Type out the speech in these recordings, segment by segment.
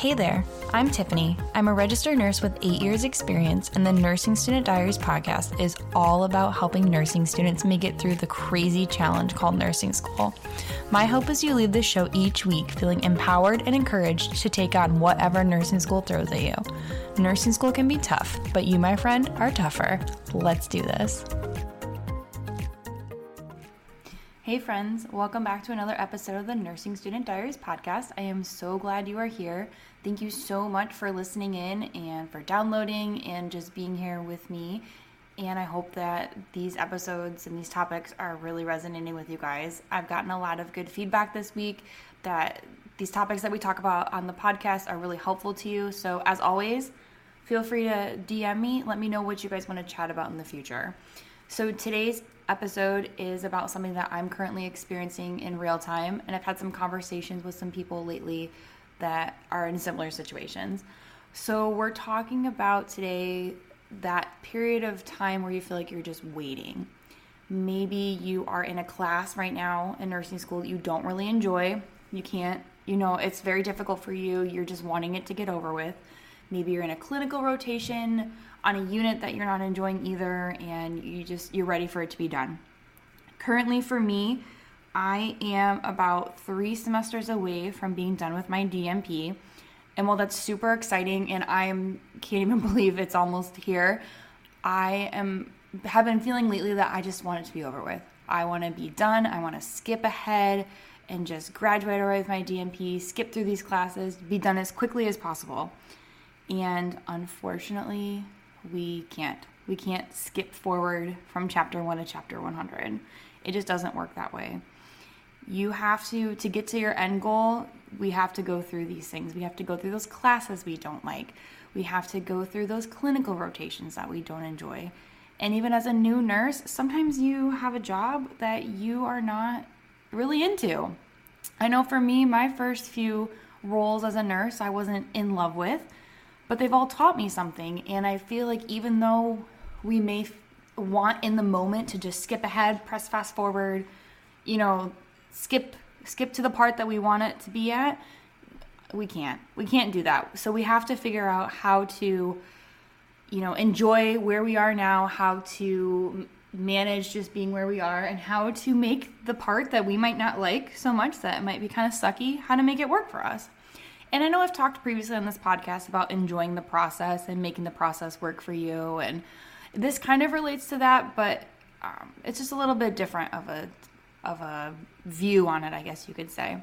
Hey there, I'm Tiffany. I'm a registered nurse with eight years' experience, and the Nursing Student Diaries podcast is all about helping nursing students make it through the crazy challenge called nursing school. My hope is you leave this show each week feeling empowered and encouraged to take on whatever nursing school throws at you. Nursing school can be tough, but you, my friend, are tougher. Let's do this. Hey, friends, welcome back to another episode of the Nursing Student Diaries podcast. I am so glad you are here. Thank you so much for listening in and for downloading and just being here with me. And I hope that these episodes and these topics are really resonating with you guys. I've gotten a lot of good feedback this week that these topics that we talk about on the podcast are really helpful to you. So, as always, feel free to DM me. Let me know what you guys want to chat about in the future. So, today's episode is about something that I'm currently experiencing in real time, and I've had some conversations with some people lately that are in similar situations. So, we're talking about today that period of time where you feel like you're just waiting. Maybe you are in a class right now in nursing school that you don't really enjoy. You can't, you know, it's very difficult for you. You're just wanting it to get over with. Maybe you're in a clinical rotation on a unit that you're not enjoying either and you just you're ready for it to be done. Currently for me, I am about 3 semesters away from being done with my DNP. And while that's super exciting and I can't even believe it's almost here, I am have been feeling lately that I just want it to be over with. I want to be done. I want to skip ahead and just graduate already with my DNP, skip through these classes, be done as quickly as possible. And unfortunately, we can't. We can't skip forward from chapter 1 to chapter 100. It just doesn't work that way. You have to to get to your end goal, we have to go through these things. We have to go through those classes we don't like. We have to go through those clinical rotations that we don't enjoy. And even as a new nurse, sometimes you have a job that you are not really into. I know for me, my first few roles as a nurse, I wasn't in love with but they've all taught me something. And I feel like even though we may f- want in the moment to just skip ahead, press fast forward, you know, skip skip to the part that we want it to be at, we can't. We can't do that. So we have to figure out how to you know, enjoy where we are now, how to manage just being where we are and how to make the part that we might not like so much that it might be kind of sucky, how to make it work for us. And I know I've talked previously on this podcast about enjoying the process and making the process work for you. And this kind of relates to that, but um, it's just a little bit different of a of a view on it, I guess you could say.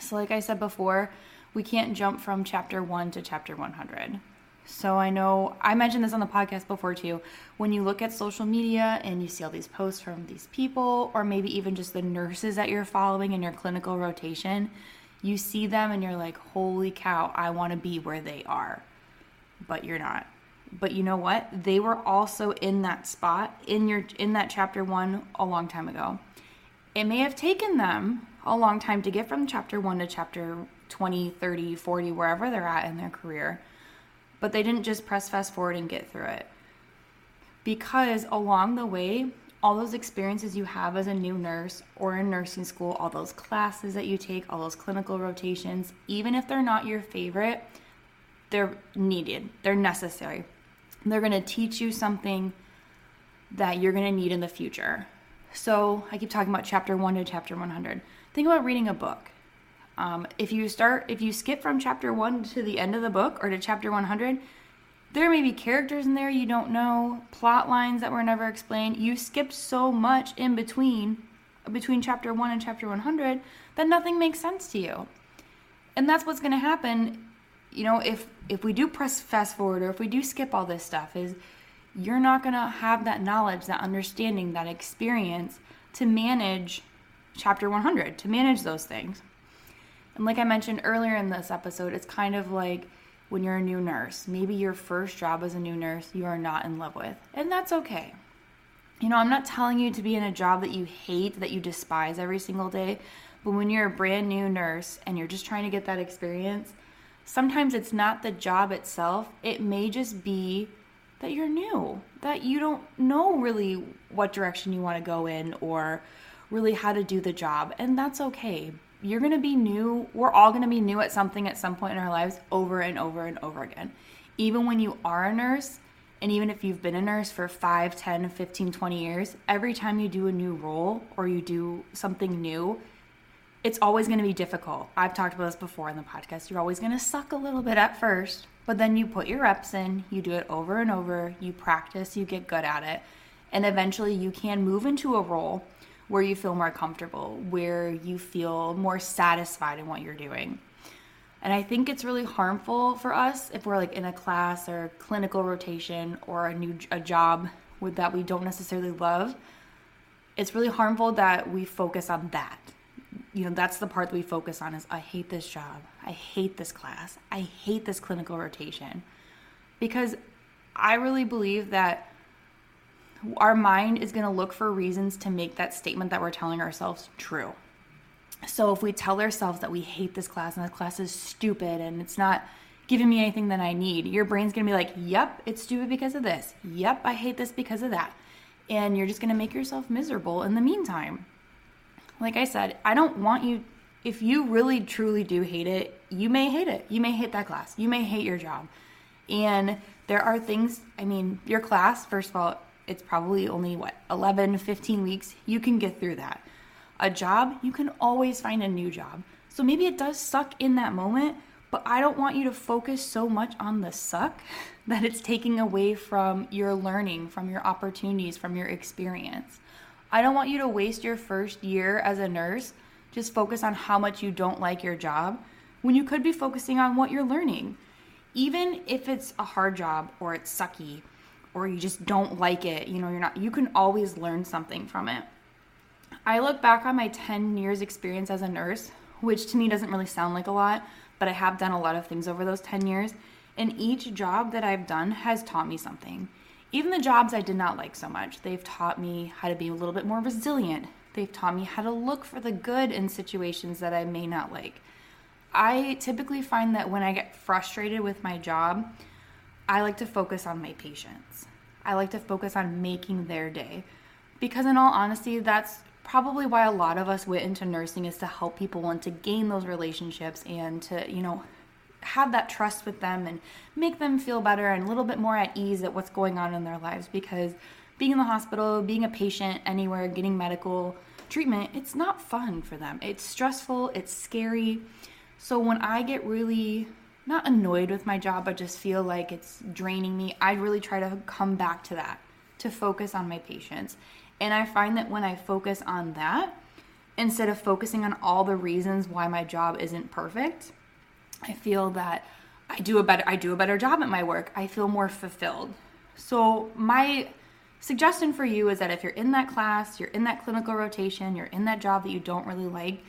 So, like I said before, we can't jump from chapter one to chapter 100. So, I know I mentioned this on the podcast before too. When you look at social media and you see all these posts from these people, or maybe even just the nurses that you're following in your clinical rotation, you see them and you're like, holy cow, I want to be where they are. But you're not. But you know what? They were also in that spot in your in that chapter 1 a long time ago. It may have taken them a long time to get from chapter 1 to chapter 20, 30, 40, wherever they're at in their career. But they didn't just press fast forward and get through it. Because along the way, all those experiences you have as a new nurse or in nursing school, all those classes that you take, all those clinical rotations, even if they're not your favorite, they're needed, they're necessary. They're going to teach you something that you're going to need in the future. So, I keep talking about chapter 1 to chapter 100. Think about reading a book. Um, if you start, if you skip from chapter 1 to the end of the book or to chapter 100, there may be characters in there you don't know, plot lines that were never explained. You skipped so much in between between chapter 1 and chapter 100 that nothing makes sense to you. And that's what's going to happen, you know, if if we do press fast forward or if we do skip all this stuff is you're not going to have that knowledge, that understanding, that experience to manage chapter 100, to manage those things. And like I mentioned earlier in this episode, it's kind of like when you're a new nurse. Maybe your first job as a new nurse you are not in love with, and that's okay. You know, I'm not telling you to be in a job that you hate, that you despise every single day, but when you're a brand new nurse and you're just trying to get that experience, sometimes it's not the job itself, it may just be that you're new, that you don't know really what direction you want to go in or really how to do the job, and that's okay. You're going to be new. We're all going to be new at something at some point in our lives over and over and over again. Even when you are a nurse, and even if you've been a nurse for 5, 10, 15, 20 years, every time you do a new role or you do something new, it's always going to be difficult. I've talked about this before in the podcast. You're always going to suck a little bit at first, but then you put your reps in, you do it over and over, you practice, you get good at it, and eventually you can move into a role where you feel more comfortable, where you feel more satisfied in what you're doing. And I think it's really harmful for us if we're like in a class or clinical rotation or a new a job with that we don't necessarily love. It's really harmful that we focus on that. You know, that's the part that we focus on is I hate this job. I hate this class. I hate this clinical rotation. Because I really believe that our mind is going to look for reasons to make that statement that we're telling ourselves true. So if we tell ourselves that we hate this class and this class is stupid and it's not giving me anything that I need, your brain's going to be like, "Yep, it's stupid because of this. Yep, I hate this because of that." And you're just going to make yourself miserable in the meantime. Like I said, I don't want you if you really truly do hate it, you may hate it. You may hate that class. You may hate your job. And there are things, I mean, your class, first of all, it's probably only what 11 15 weeks. You can get through that. A job you can always find a new job. So maybe it does suck in that moment but i don't want you to focus so much on the suck that it's taking away from your learning from your opportunities from your experience. I don't want you to waste your first year as a nurse just focus on how much you don't like your job when you could be focusing on what you're learning. Even if it's a hard job or it's sucky or you just don't like it, you know, you're not you can always learn something from it. I look back on my 10 years experience as a nurse, which to me doesn't really sound like a lot, but I have done a lot of things over those 10 years, and each job that I've done has taught me something. Even the jobs I did not like so much, they've taught me how to be a little bit more resilient. They've taught me how to look for the good in situations that I may not like. I typically find that when I get frustrated with my job, I like to focus on my patients. I like to focus on making their day. Because, in all honesty, that's probably why a lot of us went into nursing is to help people and to gain those relationships and to, you know, have that trust with them and make them feel better and a little bit more at ease at what's going on in their lives. Because being in the hospital, being a patient anywhere, getting medical treatment, it's not fun for them. It's stressful, it's scary. So, when I get really not annoyed with my job, but just feel like it's draining me, I really try to come back to that, to focus on my patients. And I find that when I focus on that, instead of focusing on all the reasons why my job isn't perfect, I feel that I do a better I do a better job at my work. I feel more fulfilled. So my suggestion for you is that if you're in that class, you're in that clinical rotation, you're in that job that you don't really like,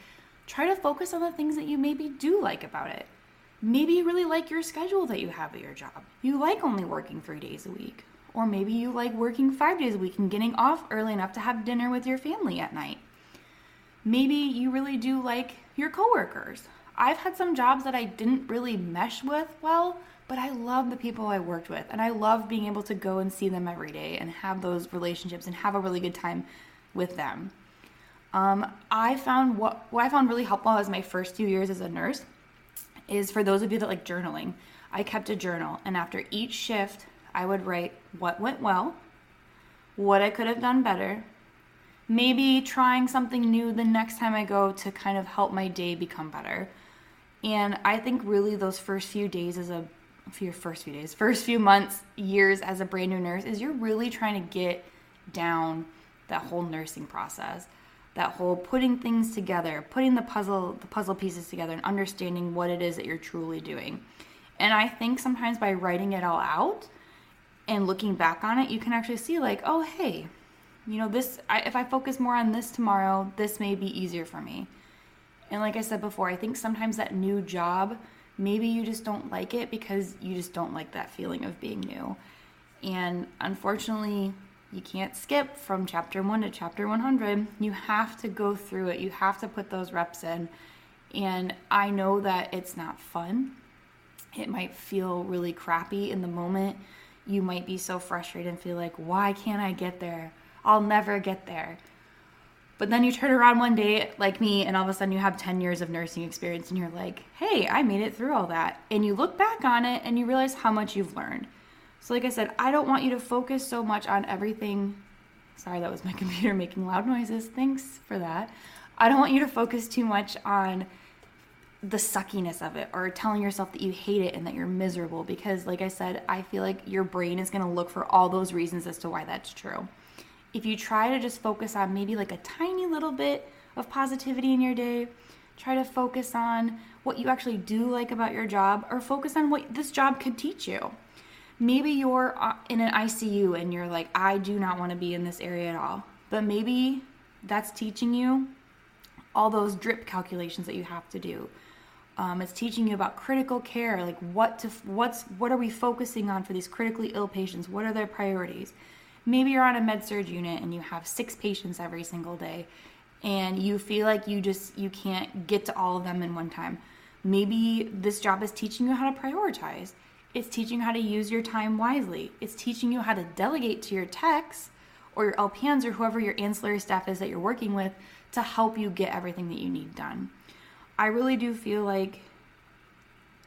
try to focus on the things that you maybe do like about it. Maybe you really like your schedule that you have at your job. You like only working three days a week. Or maybe you like working five days a week and getting off early enough to have dinner with your family at night. Maybe you really do like your coworkers. I've had some jobs that I didn't really mesh with well, but I love the people I worked with and I love being able to go and see them every day and have those relationships and have a really good time with them. Um, I found what, what I found really helpful was my first few years as a nurse is for those of you that like journaling. I kept a journal, and after each shift, I would write what went well, what I could have done better, maybe trying something new the next time I go to kind of help my day become better. And I think really those first few days as a few first few days, first few months, years as a brand new nurse is you're really trying to get down that whole nursing process that whole putting things together, putting the puzzle the puzzle pieces together and understanding what it is that you're truly doing. And I think sometimes by writing it all out and looking back on it, you can actually see like, oh hey, you know this I, if I focus more on this tomorrow, this may be easier for me. And like I said before, I think sometimes that new job, maybe you just don't like it because you just don't like that feeling of being new. And unfortunately, you can't skip from chapter 1 to chapter 100. You have to go through it. You have to put those reps in. And I know that it's not fun. It might feel really crappy in the moment. You might be so frustrated and feel like, why can't I get there? I'll never get there. But then you turn around one day, like me, and all of a sudden you have 10 years of nursing experience, and you're like, hey, I made it through all that. And you look back on it and you realize how much you've learned. So, like I said, I don't want you to focus so much on everything. Sorry, that was my computer making loud noises. Thanks for that. I don't want you to focus too much on the suckiness of it or telling yourself that you hate it and that you're miserable because like I said, I feel like your brain is going to look for all those reasons as to why that's true if you try to just focus on maybe like a tiny little bit of positivity in your day, try to focus on what you actually do like about your job, or focus on what this job could teach you. Maybe you're uh, in an ICU and you're like, I do not want to be in this area at all. But maybe that's teaching you all those drip calculations that you have to do. Um, it's teaching you about critical care, like what to what's what are we focusing on for these critically ill patients? What are their priorities? maybe you're on a med surg unit and you have six patients every single day and you feel like you just you can't get to all of them in one time maybe this job is teaching you how to prioritize it's teaching you how to use your time wisely it's teaching you how to delegate to your techs or your lpns or whoever your ancillary staff is that you're working with to help you get everything that you need done i really do feel like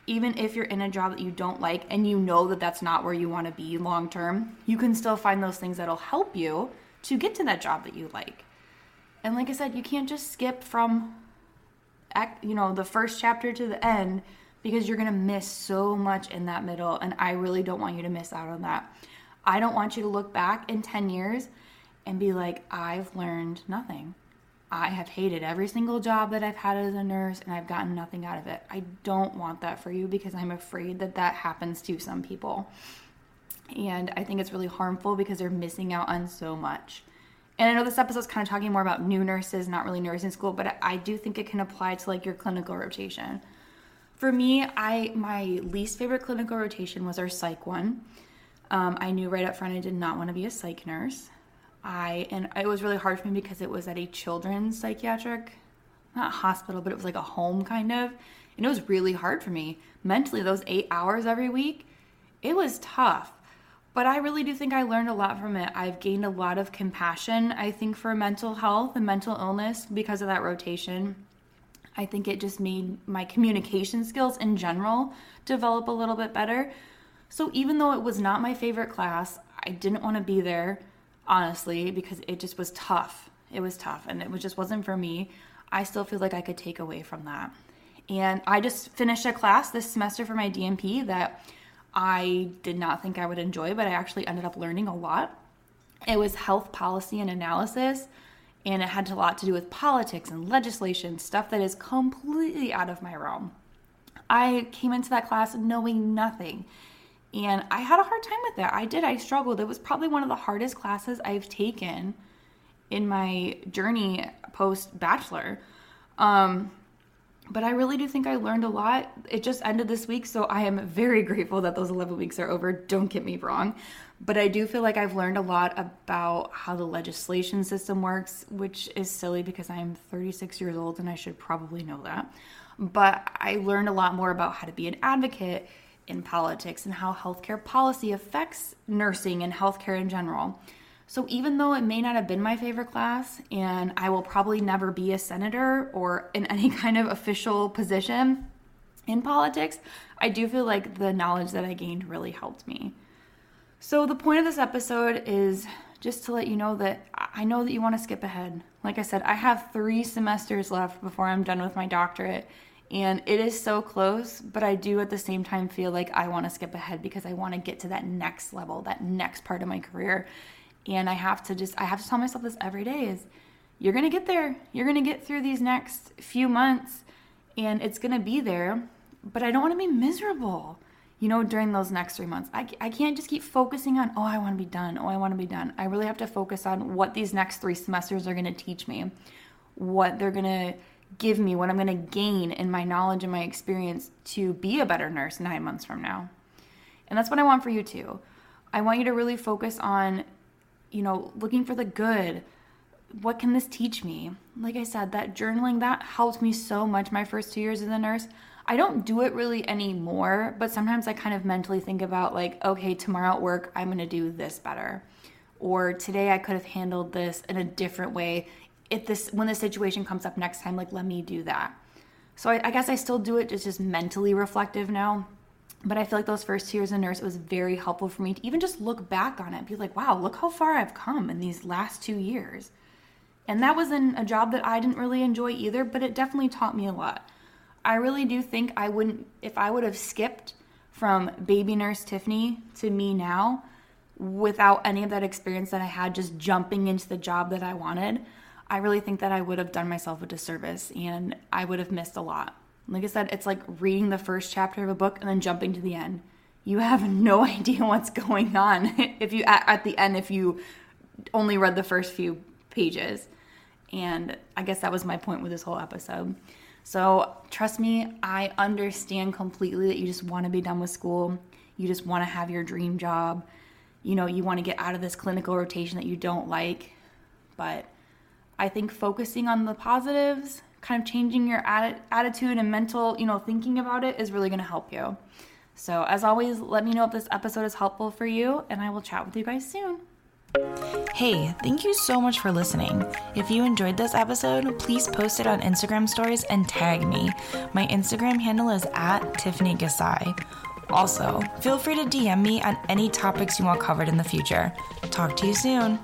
even if you're in a job that you don't like and you know that that's not where you want to be long term, you can still find those things that'll help you to get to that job that you like. And like I said, you can't just skip from you know, the first chapter to the end because you're going to miss so much in that middle and I really don't want you to miss out on that. I don't want you to look back in 10 years and be like, I've learned nothing. I have hated every single job that I've had as a nurse and I've gotten nothing out of it. I don't want that for you because I'm afraid that that happens to some people. And I think it's really harmful because they're missing out on so much. And I know this episode is kind of talking more about new nurses, not really nursing school, but I do think it can apply to like your clinical rotation. For me, I my least favorite clinical rotation was our psych one. Um, I knew right up front I did not want to be a psych nurse. I and it was really hard for me because it was at a children's psychiatric not hospital, but it was like a home kind of. And it was really hard for me mentally those 8 hours every week. It was tough. But I really do think I learned a lot from it. I've gained a lot of compassion, I think, for mental health and mental illness because of that rotation. I think it just made my communication skills in general develop a little bit better. So even though it was not my favorite class, I didn't want to be there honestly, because it just was tough. It was tough and it was just wasn't for me. I still feel like I could take away from that. And I just finished a class this semester for my DNP that I did not think I would enjoy, but I actually ended up learning a lot. It was health policy and analysis, and it had a lot to do with politics and legislation, stuff that is completely out of my realm. I came into that class knowing nothing. And I had a hard time with that. I did. I struggled. It was probably one of the hardest classes I've taken in my journey post bachelor. Um, but I really do think I learned a lot. It just ended this week, so I am very grateful that those 11 weeks are over. Don't get me wrong. But I do feel like I've learned a lot about how the legislation system works, which is silly because I'm 36 years old and I should probably know that. But I learned a lot more about how to be an advocate in politics and how healthcare policy affects nursing and healthcare in general. So, even though it may not have been my favorite class, and I will probably never be a senator or in any kind of official position in politics, I do feel like the knowledge that I gained really helped me. So, the point of this episode is just to let you know that I know that you want to skip ahead. Like I said, I have three semesters left before I'm done with my doctorate, and it is so close, but I do at the same time feel like I want to skip ahead because I want to get to that next level, that next part of my career. And I have to just I have to tell myself this every day is you're going to get there. You're going to get through these next few months and it's going to be there, but I don't want to be miserable. You know, during those next three months, I, I can't just keep focusing on, oh, I want to be done. Oh, I want to be done. I really have to focus on what these next three semesters are going to teach me, what they're going to give me, what I'm going to gain in my knowledge and my experience to be a better nurse nine months from now. And that's what I want for you too. I want you to really focus on, you know, looking for the good. What can this teach me? Like I said, that journaling that helped me so much my first two years as a nurse. I don't do it really anymore, but sometimes I kind of mentally think about, like, okay, tomorrow at work, I'm gonna do this better. Or today I could have handled this in a different way if this when the situation comes up next time, like let me do that. So I, I guess I still do it. It's just mentally reflective now. But I feel like those first two years as a nurse, it was very helpful for me to even just look back on it, be like, wow, look how far I've come in these last two years. And that was in a job that I didn't really enjoy either, but it definitely taught me a lot. I really do think I wouldn't, if I would have skipped from baby nurse Tiffany to me now without any of that experience that I had just jumping into the job that I wanted, I really think that I would have done myself a disservice and I would have missed a lot. Like I said, it's like reading the first chapter of a book and then jumping to the end. You have no idea what's going on if you at, at the end if you only read the first few pages. And I guess that was my point with this whole episode. So, trust me, I understand completely that you just want to be done with school. You just want to have your dream job. You know, you want to get out of this clinical rotation that you don't like. But I think focusing on the positives, kind of changing your attitude and mental, you know, thinking about it is really going to help you. So, as always, let me know if this episode is helpful for you, and I will chat with you guys soon. Hey, thank you so much for listening. If you enjoyed this episode, please post it on Instagram stories and tag me. My Instagram handle is at Tiffany Gossai. Also, feel free to DM me on any topics you want covered in the future. Talk to you soon.